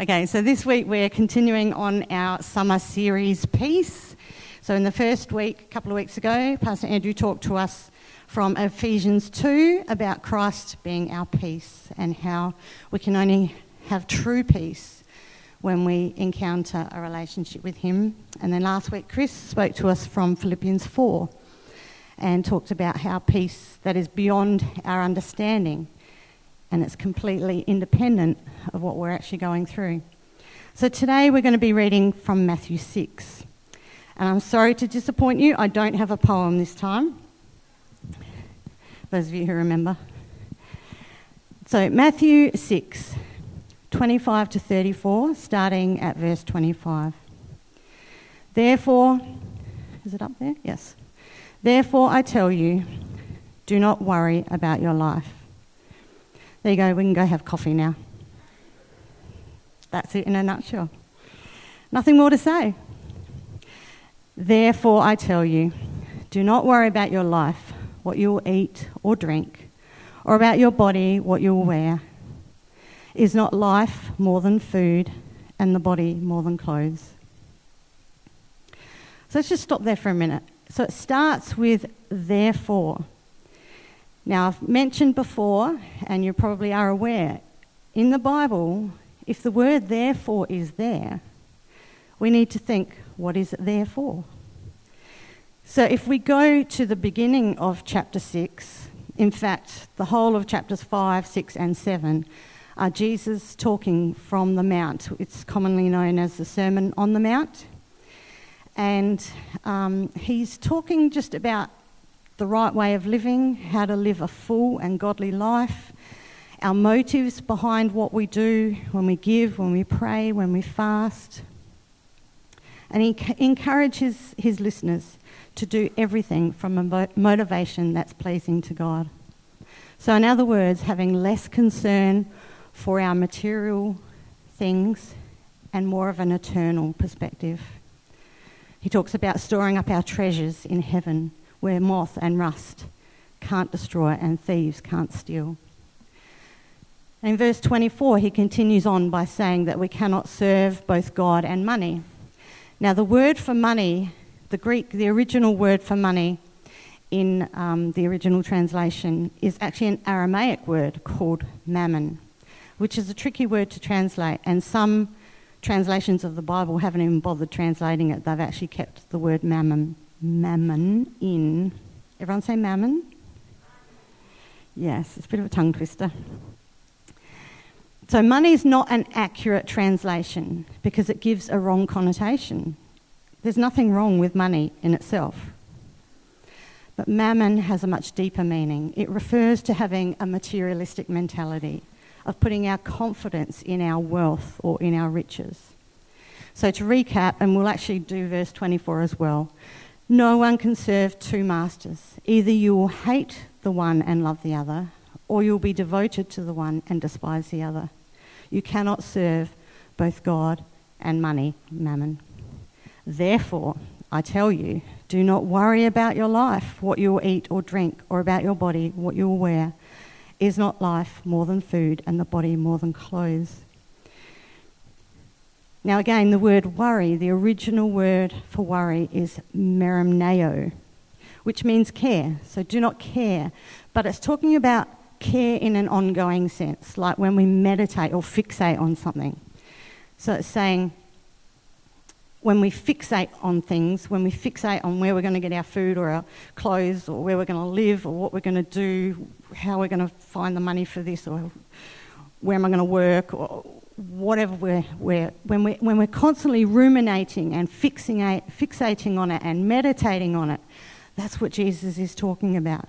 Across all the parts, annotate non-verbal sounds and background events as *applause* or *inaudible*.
Okay, so this week we're continuing on our summer series Peace. So, in the first week, a couple of weeks ago, Pastor Andrew talked to us from Ephesians 2 about Christ being our peace and how we can only have true peace when we encounter a relationship with Him. And then last week, Chris spoke to us from Philippians 4 and talked about how peace that is beyond our understanding and it's completely independent of what we're actually going through. So today we're going to be reading from Matthew 6. And I'm sorry to disappoint you, I don't have a poem this time. Those of you who remember. So, Matthew 6, 25 to 34, starting at verse 25. Therefore, is it up there? Yes. Therefore, I tell you, do not worry about your life there you go, we can go have coffee now. That's it in a nutshell. Nothing more to say. Therefore, I tell you, do not worry about your life, what you will eat or drink, or about your body, what you will wear. Is not life more than food, and the body more than clothes? So let's just stop there for a minute. So it starts with therefore. Now, I've mentioned before, and you probably are aware, in the Bible, if the word therefore is there, we need to think, what is it there for? So if we go to the beginning of chapter 6, in fact, the whole of chapters 5, 6, and 7 are Jesus talking from the Mount. It's commonly known as the Sermon on the Mount. And um, he's talking just about the right way of living, how to live a full and godly life, our motives behind what we do when we give, when we pray, when we fast. And he encourages his listeners to do everything from a motivation that's pleasing to God. So, in other words, having less concern for our material things and more of an eternal perspective. He talks about storing up our treasures in heaven where moth and rust can't destroy and thieves can't steal. in verse 24, he continues on by saying that we cannot serve both God and money. Now, the word for money, the Greek, the original word for money in um, the original translation is actually an Aramaic word called mammon, which is a tricky word to translate, and some translations of the Bible haven't even bothered translating it. They've actually kept the word mammon mammon in. Everyone say mammon? Yes, it's a bit of a tongue twister. So, money is not an accurate translation because it gives a wrong connotation. There's nothing wrong with money in itself. But mammon has a much deeper meaning. It refers to having a materialistic mentality, of putting our confidence in our wealth or in our riches. So, to recap, and we'll actually do verse 24 as well. No one can serve two masters. Either you will hate the one and love the other, or you'll be devoted to the one and despise the other. You cannot serve both God and money, mammon. Therefore, I tell you, do not worry about your life, what you will eat or drink, or about your body, what you will wear. Is not life more than food, and the body more than clothes? Now, again, the word worry, the original word for worry is merimneo, which means care. So do not care. But it's talking about care in an ongoing sense, like when we meditate or fixate on something. So it's saying when we fixate on things, when we fixate on where we're going to get our food or our clothes or where we're going to live or what we're going to do, how we're going to find the money for this or where am I going to work or whatever we're, we're when, we, when we're constantly ruminating and fixing, fixating on it and meditating on it, that's what Jesus is talking about.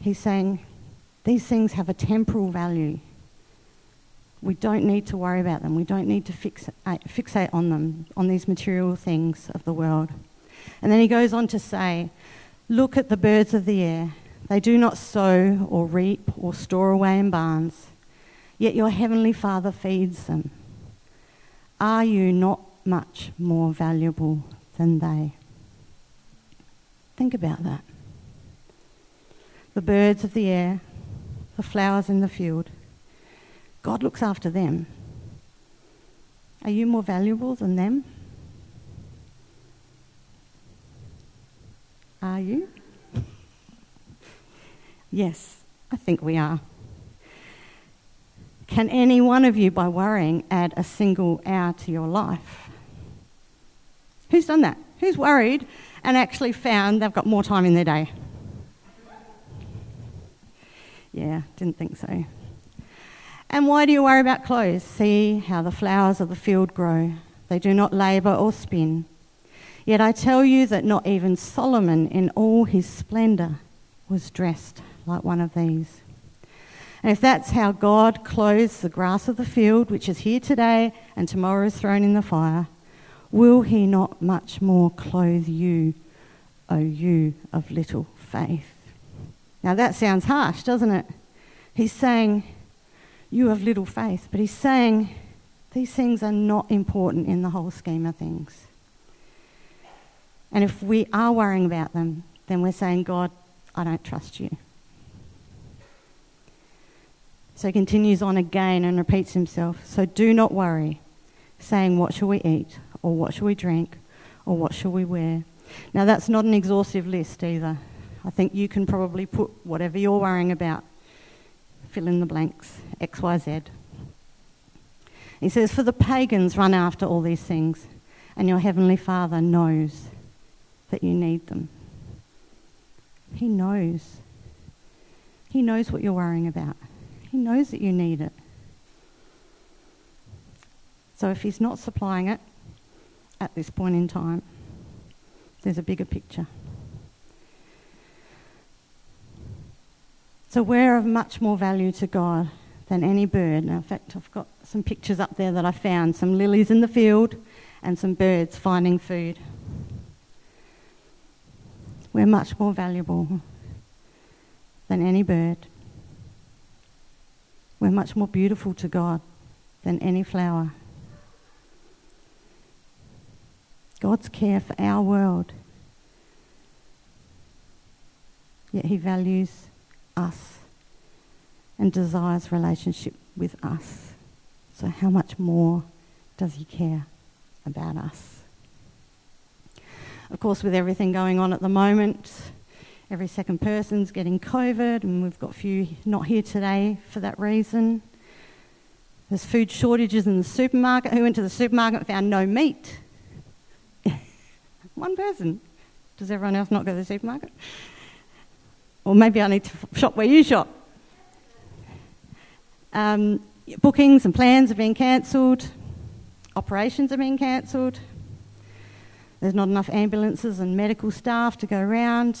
He's saying these things have a temporal value. We don't need to worry about them. We don't need to fix, uh, fixate on them, on these material things of the world. And then he goes on to say, Look at the birds of the air. They do not sow or reap or store away in barns, yet your heavenly Father feeds them. Are you not much more valuable than they? Think about that. The birds of the air, the flowers in the field, God looks after them. Are you more valuable than them? Are you? *laughs* yes, I think we are. Can any one of you, by worrying, add a single hour to your life? Who's done that? Who's worried and actually found they've got more time in their day? Yeah, didn't think so. And why do you worry about clothes? See how the flowers of the field grow. They do not labour or spin. Yet I tell you that not even Solomon in all his splendour was dressed like one of these. And if that's how God clothes the grass of the field, which is here today and tomorrow is thrown in the fire, will he not much more clothe you, O you of little faith? Now that sounds harsh, doesn't it? He's saying, You have little faith, but he's saying these things are not important in the whole scheme of things. And if we are worrying about them, then we're saying, God, I don't trust you. So he continues on again and repeats himself. So do not worry, saying, What shall we eat? Or what shall we drink? Or what shall we wear? Now, that's not an exhaustive list either. I think you can probably put whatever you're worrying about, fill in the blanks, X, Y, Z. He says, For the pagans run after all these things, and your heavenly Father knows that you need them. He knows. He knows what you're worrying about. He knows that you need it. So if He's not supplying it at this point in time, there's a bigger picture. So we're of much more value to God than any bird. Now, in fact, I've got some pictures up there that I found some lilies in the field and some birds finding food. We're much more valuable than any bird. We're much more beautiful to God than any flower. God's care for our world, yet He values us and desires relationship with us. So, how much more does He care about us? Of course, with everything going on at the moment, every second person's getting COVID, and we've got a few not here today for that reason. There's food shortages in the supermarket. Who went to the supermarket and found no meat? *laughs* One person. Does everyone else not go to the supermarket? Or maybe I need to shop where you shop. Um, bookings and plans are being cancelled. Operations are being cancelled. There's not enough ambulances and medical staff to go around.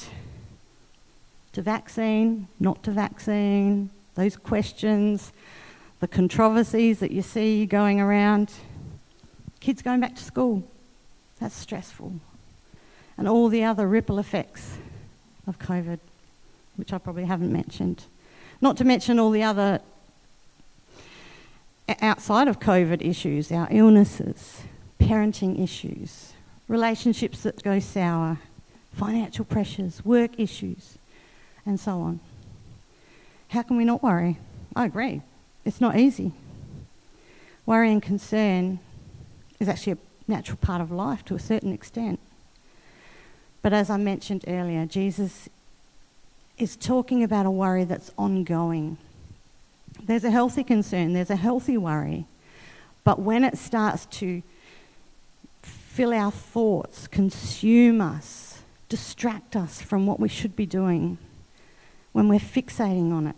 To vaccine, not to vaccine, those questions, the controversies that you see going around. Kids going back to school, that's stressful. And all the other ripple effects of COVID, which I probably haven't mentioned. Not to mention all the other outside of COVID issues, our illnesses, parenting issues, relationships that go sour, financial pressures, work issues, and so on. How can we not worry? I agree. It's not easy. Worry and concern is actually a natural part of life to a certain extent. But as I mentioned earlier, Jesus is talking about a worry that's ongoing. There's a healthy concern, there's a healthy worry. But when it starts to fill our thoughts, consume us, distract us from what we should be doing when we're fixating on it.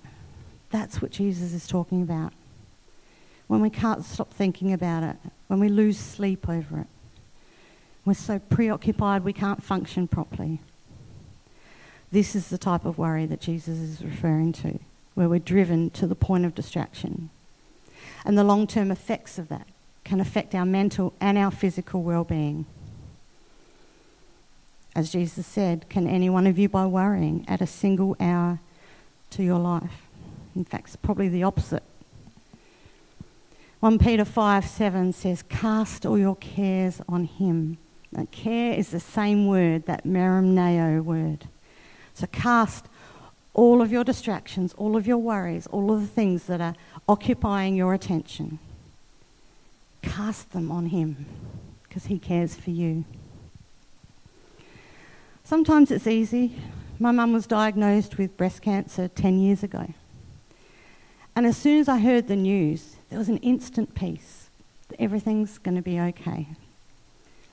That's what Jesus is talking about. When we can't stop thinking about it, when we lose sleep over it, we're so preoccupied we can't function properly. This is the type of worry that Jesus is referring to, where we're driven to the point of distraction. And the long term effects of that can affect our mental and our physical well being. As Jesus said, can any one of you, by worrying, add a single hour to your life? In fact, it's probably the opposite. 1 Peter 5 7 says, Cast all your cares on him. Now, care is the same word, that merimneo word. So cast all of your distractions, all of your worries, all of the things that are occupying your attention. Cast them on him because he cares for you. Sometimes it's easy. My mum was diagnosed with breast cancer 10 years ago. And as soon as I heard the news, there was an instant peace. Everything's going to be okay.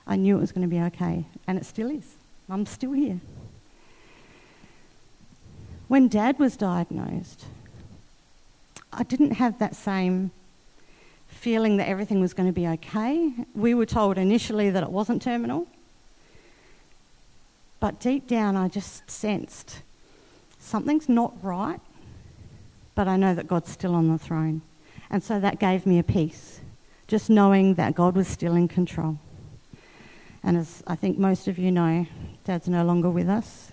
I knew it was going to be okay, and it still is. Mum's still here. When Dad was diagnosed, I didn't have that same feeling that everything was going to be okay. We were told initially that it wasn't terminal, but deep down, I just sensed something's not right, but I know that God's still on the throne. And so that gave me a peace, just knowing that God was still in control. And as I think most of you know, Dad's no longer with us.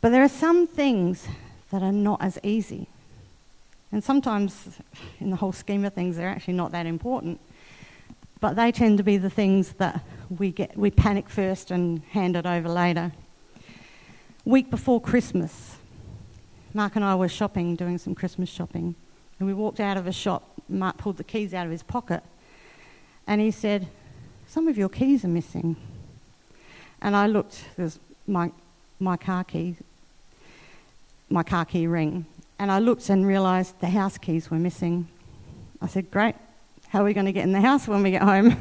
But there are some things that are not as easy. And sometimes, in the whole scheme of things, they're actually not that important. But they tend to be the things that we, get, we panic first and hand it over later. Week before Christmas, Mark and I were shopping, doing some Christmas shopping, and we walked out of a shop. Mark pulled the keys out of his pocket, and he said, Some of your keys are missing. And I looked, there's my, my car key, my car key ring, and I looked and realised the house keys were missing. I said, Great, how are we going to get in the house when we get home?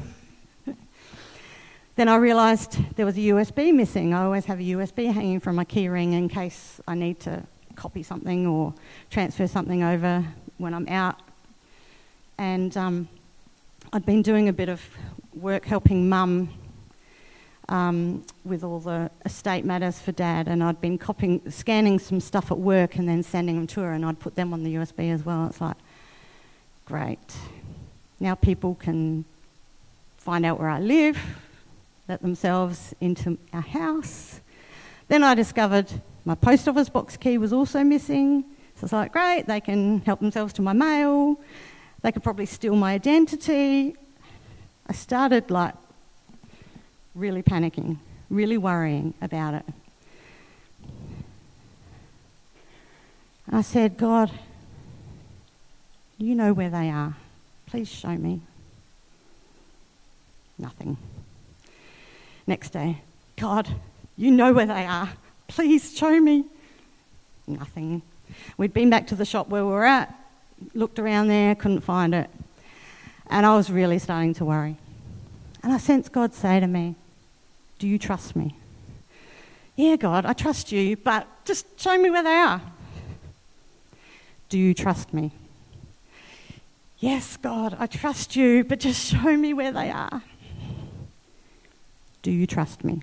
*laughs* Then I realised there was a USB missing. I always have a USB hanging from my keyring in case I need to copy something or transfer something over when I'm out. And um, I'd been doing a bit of work helping mum um, with all the estate matters for dad, and I'd been copying, scanning some stuff at work and then sending them to her, and I'd put them on the USB as well. It's like, great. Now people can find out where I live, let themselves into our house. Then I discovered my post office box key was also missing. So it's like, great, they can help themselves to my mail. They could probably steal my identity. I started like really panicking, really worrying about it. I said, God, you know where they are. Please show me. Nothing. Next day, God, you know where they are. Please show me. Nothing. We'd been back to the shop where we were at, looked around there, couldn't find it. And I was really starting to worry. And I sensed God say to me, Do you trust me? Yeah, God, I trust you, but just show me where they are. Do you trust me? Yes, God, I trust you, but just show me where they are. Do you trust me?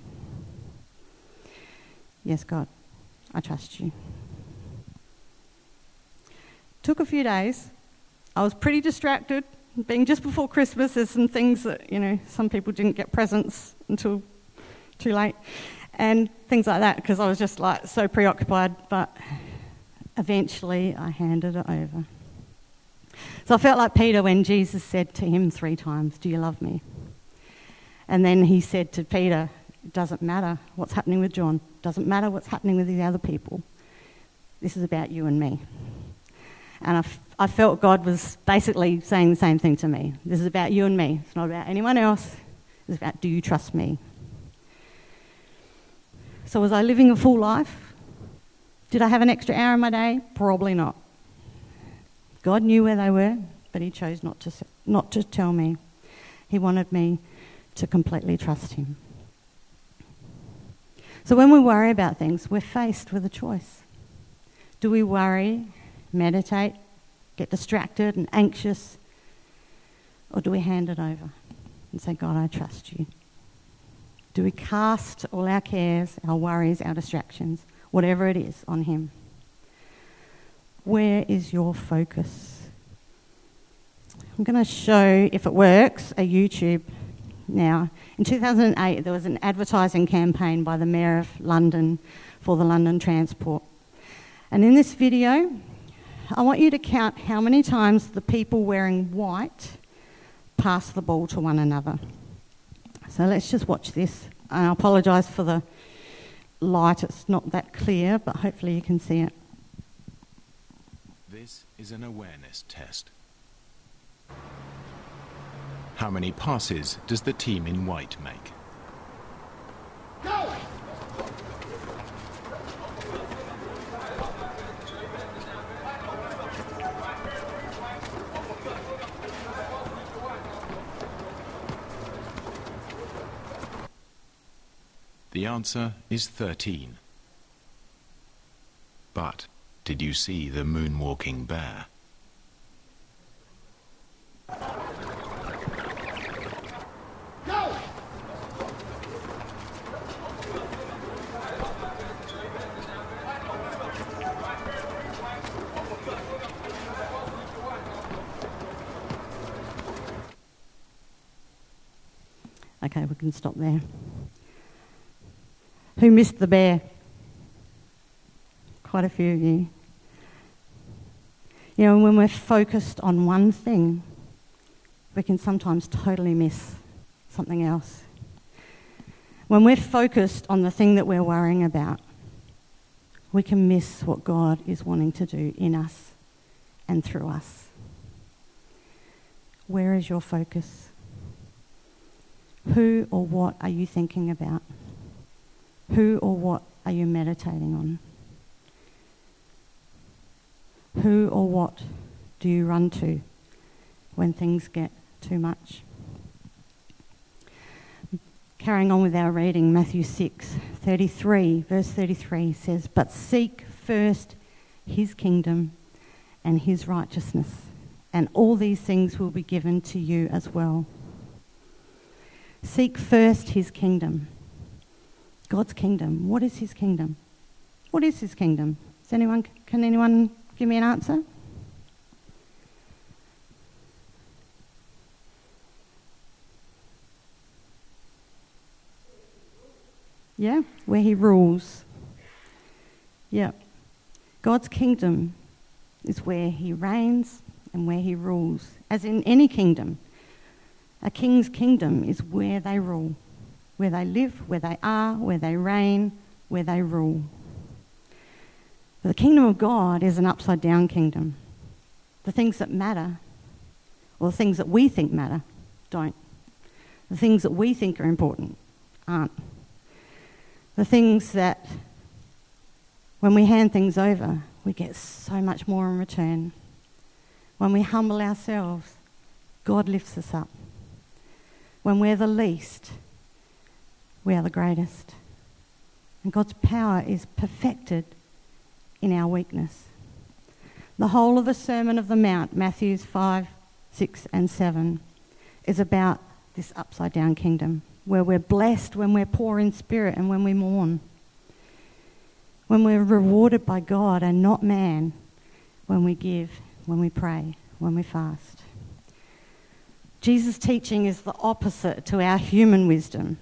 Yes, God, I trust you. Took a few days. I was pretty distracted. Being just before Christmas, there's some things that, you know, some people didn't get presents until too late and things like that because I was just like so preoccupied. But eventually I handed it over. So I felt like Peter when Jesus said to him three times, Do you love me? And then he said to Peter, It doesn't matter what's happening with John, it doesn't matter what's happening with the other people. This is about you and me. And I, f- I felt God was basically saying the same thing to me. This is about you and me. It's not about anyone else. It's about do you trust me? So, was I living a full life? Did I have an extra hour in my day? Probably not. God knew where they were, but He chose not to, not to tell me. He wanted me to completely trust Him. So when we worry about things, we're faced with a choice. Do we worry, meditate, get distracted and anxious, or do we hand it over and say, God, I trust you? Do we cast all our cares, our worries, our distractions, whatever it is, on Him? Where is your focus? I'm going to show, if it works, a YouTube now. In 2008, there was an advertising campaign by the Mayor of London for the London Transport. And in this video, I want you to count how many times the people wearing white pass the ball to one another. So let's just watch this. I apologise for the light, it's not that clear, but hopefully you can see it. Is an awareness test. How many passes does the team in white make? Go! The answer is 13. But did you see the moonwalking bear? Go! Okay, we can stop there. Who missed the bear? Quite a few of you. You know, when we're focused on one thing, we can sometimes totally miss something else. When we're focused on the thing that we're worrying about, we can miss what God is wanting to do in us and through us. Where is your focus? Who or what are you thinking about? Who or what are you meditating on? Who or what do you run to when things get too much? Carrying on with our reading, Matthew 6 33, verse 33 says, But seek first his kingdom and his righteousness, and all these things will be given to you as well. Seek first his kingdom. God's kingdom. What is his kingdom? What is his kingdom? Does anyone, can anyone give me an answer? Yeah, where he rules. Yeah. God's kingdom is where he reigns and where he rules, as in any kingdom. A king's kingdom is where they rule, where they live, where they are, where they reign, where they rule. But the kingdom of God is an upside down kingdom. The things that matter, or the things that we think matter, don't. The things that we think are important aren't. The things that, when we hand things over, we get so much more in return. When we humble ourselves, God lifts us up. When we're the least, we are the greatest. And God's power is perfected in our weakness. The whole of the Sermon of the Mount, Matthews 5, 6, and 7, is about this upside down kingdom where we're blessed when we're poor in spirit and when we mourn. When we're rewarded by God and not man, when we give, when we pray, when we fast. Jesus' teaching is the opposite to our human wisdom,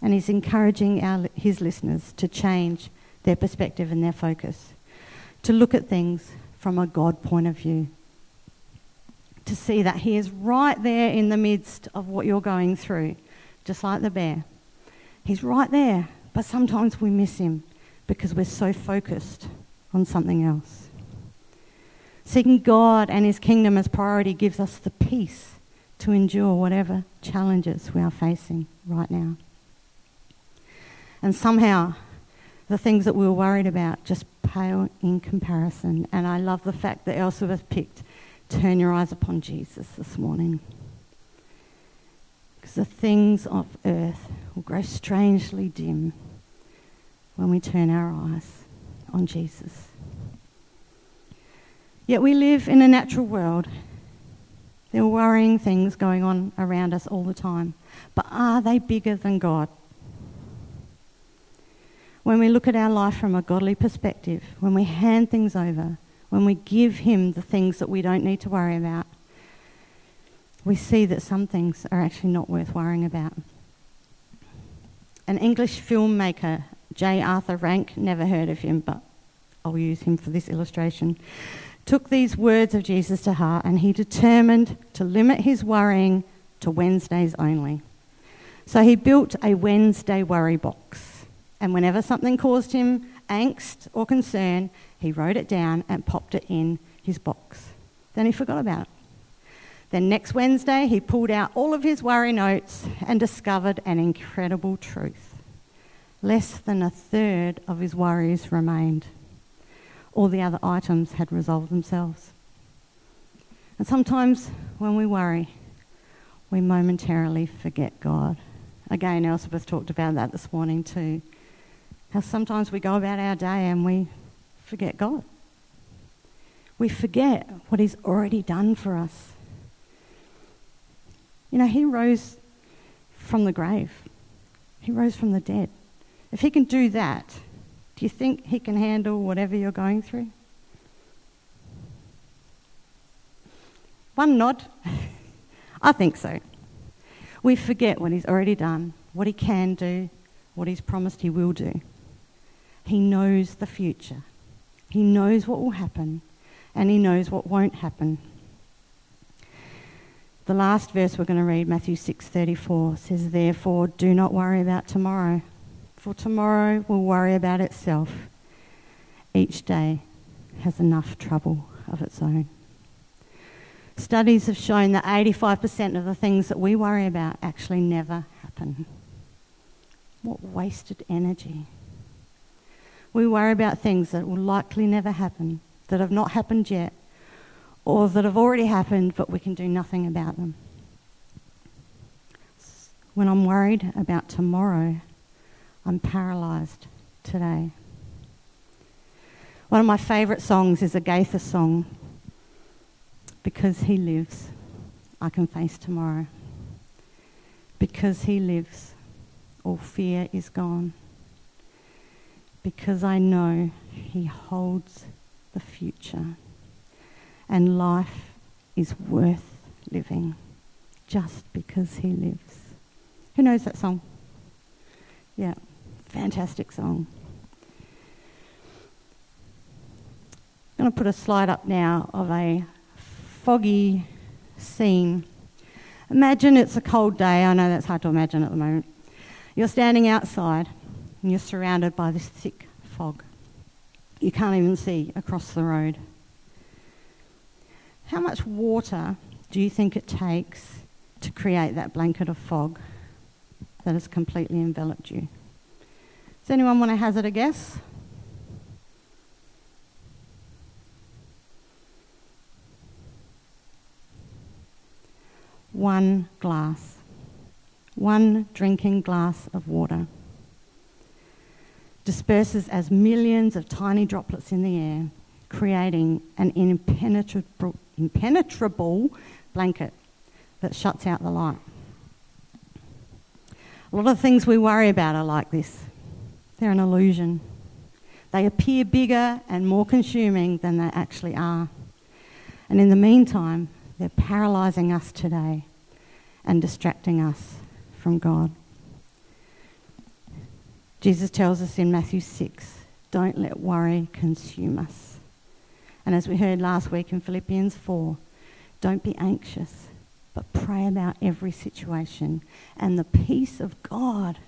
and he's encouraging our, his listeners to change their perspective and their focus, to look at things from a God point of view, to see that he is right there in the midst of what you're going through, just like the bear. He's right there, but sometimes we miss him because we're so focused on something else. Seeking God and his kingdom as priority gives us the peace to endure whatever challenges we are facing right now. And somehow, the things that we were worried about just pale in comparison. And I love the fact that Elspeth picked Turn Your Eyes Upon Jesus this morning. Because the things of earth will grow strangely dim when we turn our eyes on Jesus. Yet we live in a natural world there are worrying things going on around us all the time. But are they bigger than God? When we look at our life from a godly perspective, when we hand things over, when we give Him the things that we don't need to worry about, we see that some things are actually not worth worrying about. An English filmmaker, J. Arthur Rank, never heard of him, but I'll use him for this illustration, took these words of Jesus to heart and he determined to limit his worrying to Wednesdays only. So he built a Wednesday worry box. And whenever something caused him angst or concern, he wrote it down and popped it in his box. Then he forgot about it. Then next Wednesday, he pulled out all of his worry notes and discovered an incredible truth. Less than a third of his worries remained. All the other items had resolved themselves. And sometimes when we worry, we momentarily forget God. Again, Elspeth talked about that this morning too. How sometimes we go about our day and we forget God. We forget what He's already done for us. You know, He rose from the grave, He rose from the dead. If He can do that, do you think He can handle whatever you're going through? One nod. *laughs* I think so. We forget what He's already done, what He can do, what He's promised He will do. He knows the future. He knows what will happen and he knows what won't happen. The last verse we're going to read, Matthew 6:34, says, "Therefore do not worry about tomorrow, for tomorrow will worry about itself. Each day has enough trouble of its own." Studies have shown that 85% of the things that we worry about actually never happen. What wasted energy. We worry about things that will likely never happen, that have not happened yet, or that have already happened but we can do nothing about them. When I'm worried about tomorrow, I'm paralysed today. One of my favourite songs is a Gaither song. Because he lives, I can face tomorrow. Because he lives, all fear is gone because I know He holds the future. And life is worth living just because He lives. Who knows that song? Yeah, fantastic song. I'm going to put a slide up now of a foggy scene. Imagine it's a cold day. I know that's hard to imagine at the moment. You're standing outside and you're surrounded by this thick fog. You can't even see across the road. How much water do you think it takes to create that blanket of fog that has completely enveloped you? Does anyone want to hazard a guess? One glass. One drinking glass of water disperses as millions of tiny droplets in the air, creating an impenetrable, impenetrable blanket that shuts out the light. A lot of things we worry about are like this. They're an illusion. They appear bigger and more consuming than they actually are. And in the meantime, they're paralysing us today and distracting us from God. Jesus tells us in Matthew 6 don't let worry consume us. And as we heard last week in Philippians 4, don't be anxious, but pray about every situation. And the peace of God,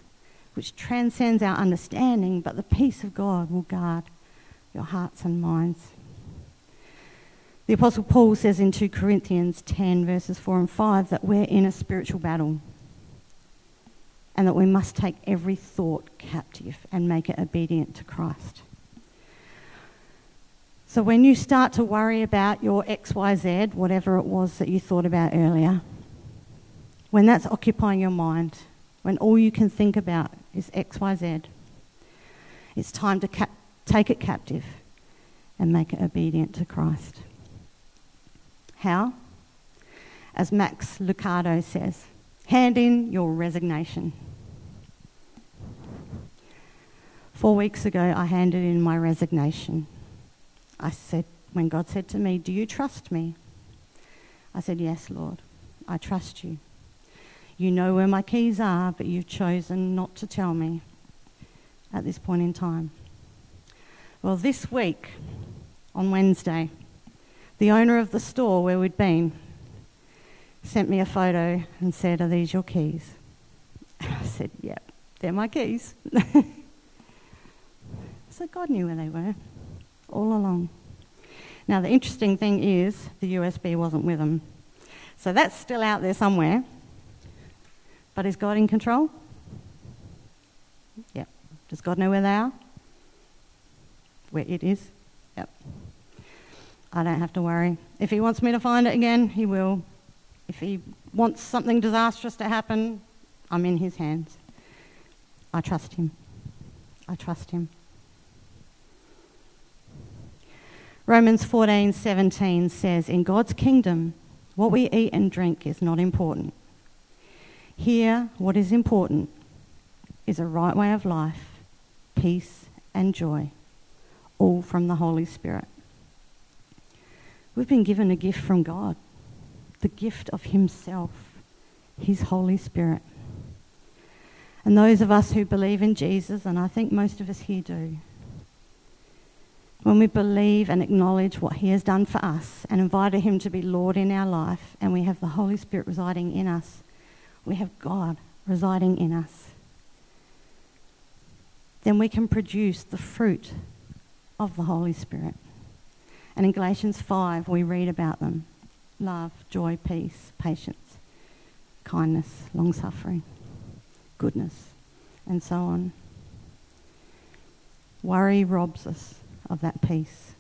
which transcends our understanding, but the peace of God will guard your hearts and minds. The Apostle Paul says in 2 Corinthians 10, verses 4 and 5, that we're in a spiritual battle and that we must take every thought captive and make it obedient to Christ. So when you start to worry about your XYZ, whatever it was that you thought about earlier, when that's occupying your mind, when all you can think about is XYZ, it's time to cap- take it captive and make it obedient to Christ. How? As Max Lucado says, hand in your resignation. Four weeks ago, I handed in my resignation. I said, when God said to me, Do you trust me? I said, Yes, Lord. I trust you. You know where my keys are, but you've chosen not to tell me at this point in time. Well, this week, on Wednesday, the owner of the store where we'd been sent me a photo and said, Are these your keys? *laughs* I said, Yep, they're my keys. *laughs* so God knew where they were all along. Now, the interesting thing is the USB wasn't with them. So that's still out there somewhere. But is God in control? Yep. Does God know where they are? Where it is? Yep. I don't have to worry. If He wants me to find it again, He will. If He wants something disastrous to happen, I'm in His hands. I trust Him. I trust Him. Romans 14:17 says, "In God's kingdom, what we eat and drink is not important. Here, what is important is a right way of life, peace and joy, all from the Holy Spirit." We've been given a gift from God, the gift of Himself, His Holy Spirit. And those of us who believe in Jesus, and I think most of us here do, when we believe and acknowledge what He has done for us and invited Him to be Lord in our life, and we have the Holy Spirit residing in us, we have God residing in us, then we can produce the fruit of the Holy Spirit. And in Galatians 5, we read about them love, joy, peace, patience, kindness, long suffering, goodness, and so on. Worry robs us of that peace.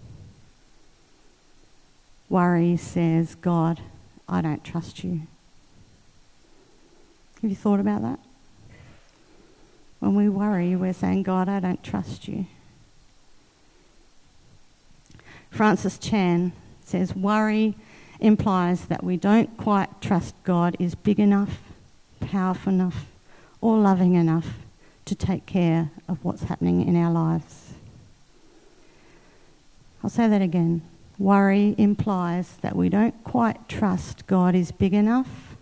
Worry says, God, I don't trust you. Have you thought about that? When we worry, we're saying, God, I don't trust you. Francis Chan says, worry implies that we don't quite trust God is big enough, powerful enough, or loving enough to take care of what's happening in our lives. I'll say that again. Worry implies that we don't quite trust God is big enough,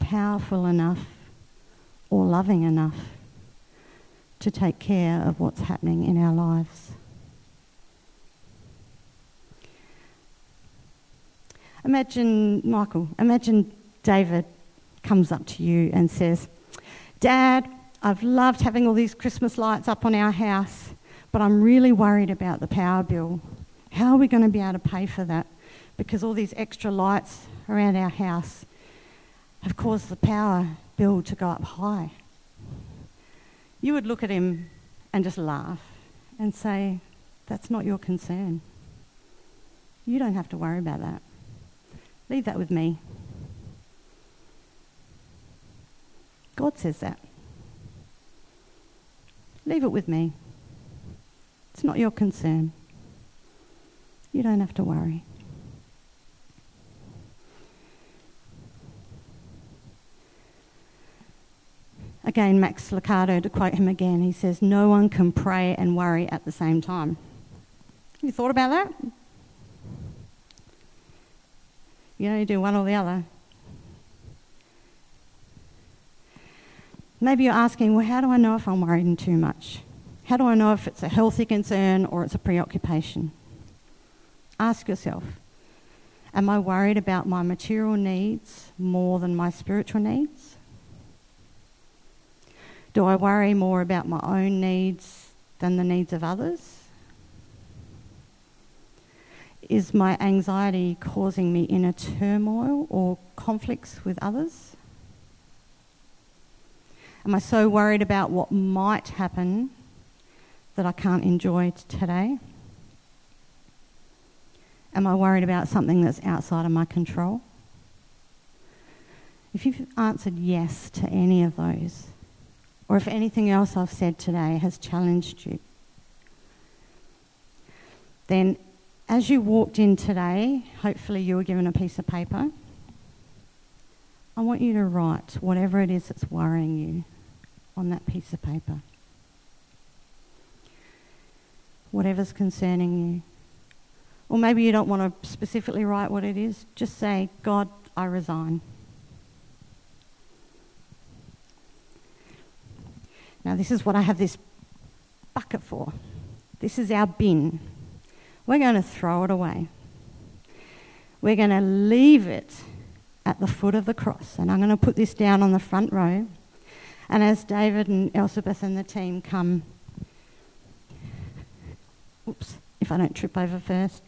powerful enough, or loving enough to take care of what's happening in our lives. Imagine, Michael, imagine David comes up to you and says, Dad, I've loved having all these Christmas lights up on our house, but I'm really worried about the power bill. How are we going to be able to pay for that? Because all these extra lights around our house have caused the power bill to go up high. You would look at him and just laugh and say, That's not your concern. You don't have to worry about that. Leave that with me. God says that. Leave it with me. It's not your concern. You don't have to worry. Again, Max Lucado, to quote him again, he says, No one can pray and worry at the same time. Have you thought about that? You you do one or the other. Maybe you're asking, well, how do I know if I'm worrying too much? How do I know if it's a healthy concern or it's a preoccupation? Ask yourself, am I worried about my material needs more than my spiritual needs? Do I worry more about my own needs than the needs of others? Is my anxiety causing me inner turmoil or conflicts with others? Am I so worried about what might happen that I can't enjoy today? Am I worried about something that's outside of my control? If you've answered yes to any of those, or if anything else I've said today has challenged you, then as you walked in today, hopefully you were given a piece of paper. I want you to write whatever it is that's worrying you on that piece of paper. Whatever's concerning you. Or maybe you don't want to specifically write what it is. Just say, God, I resign. Now, this is what I have this bucket for. This is our bin. We're going to throw it away. We're going to leave it at the foot of the cross. And I'm going to put this down on the front row. And as David and Elizabeth and the team come, oops, if I don't trip over first.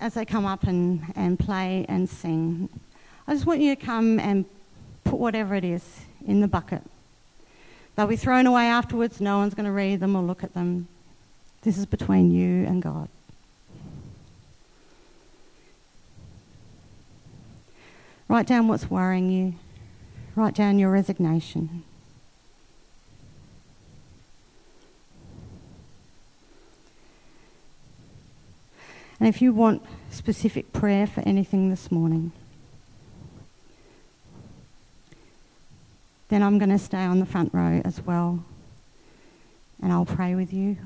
As they come up and, and play and sing, I just want you to come and put whatever it is in the bucket. They'll be thrown away afterwards. No one's going to read them or look at them. This is between you and God. Write down what's worrying you. Write down your resignation. And if you want specific prayer for anything this morning, then I'm going to stay on the front row as well. And I'll pray with you.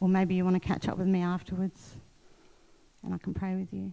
Or maybe you want to catch up with me afterwards and I can pray with you.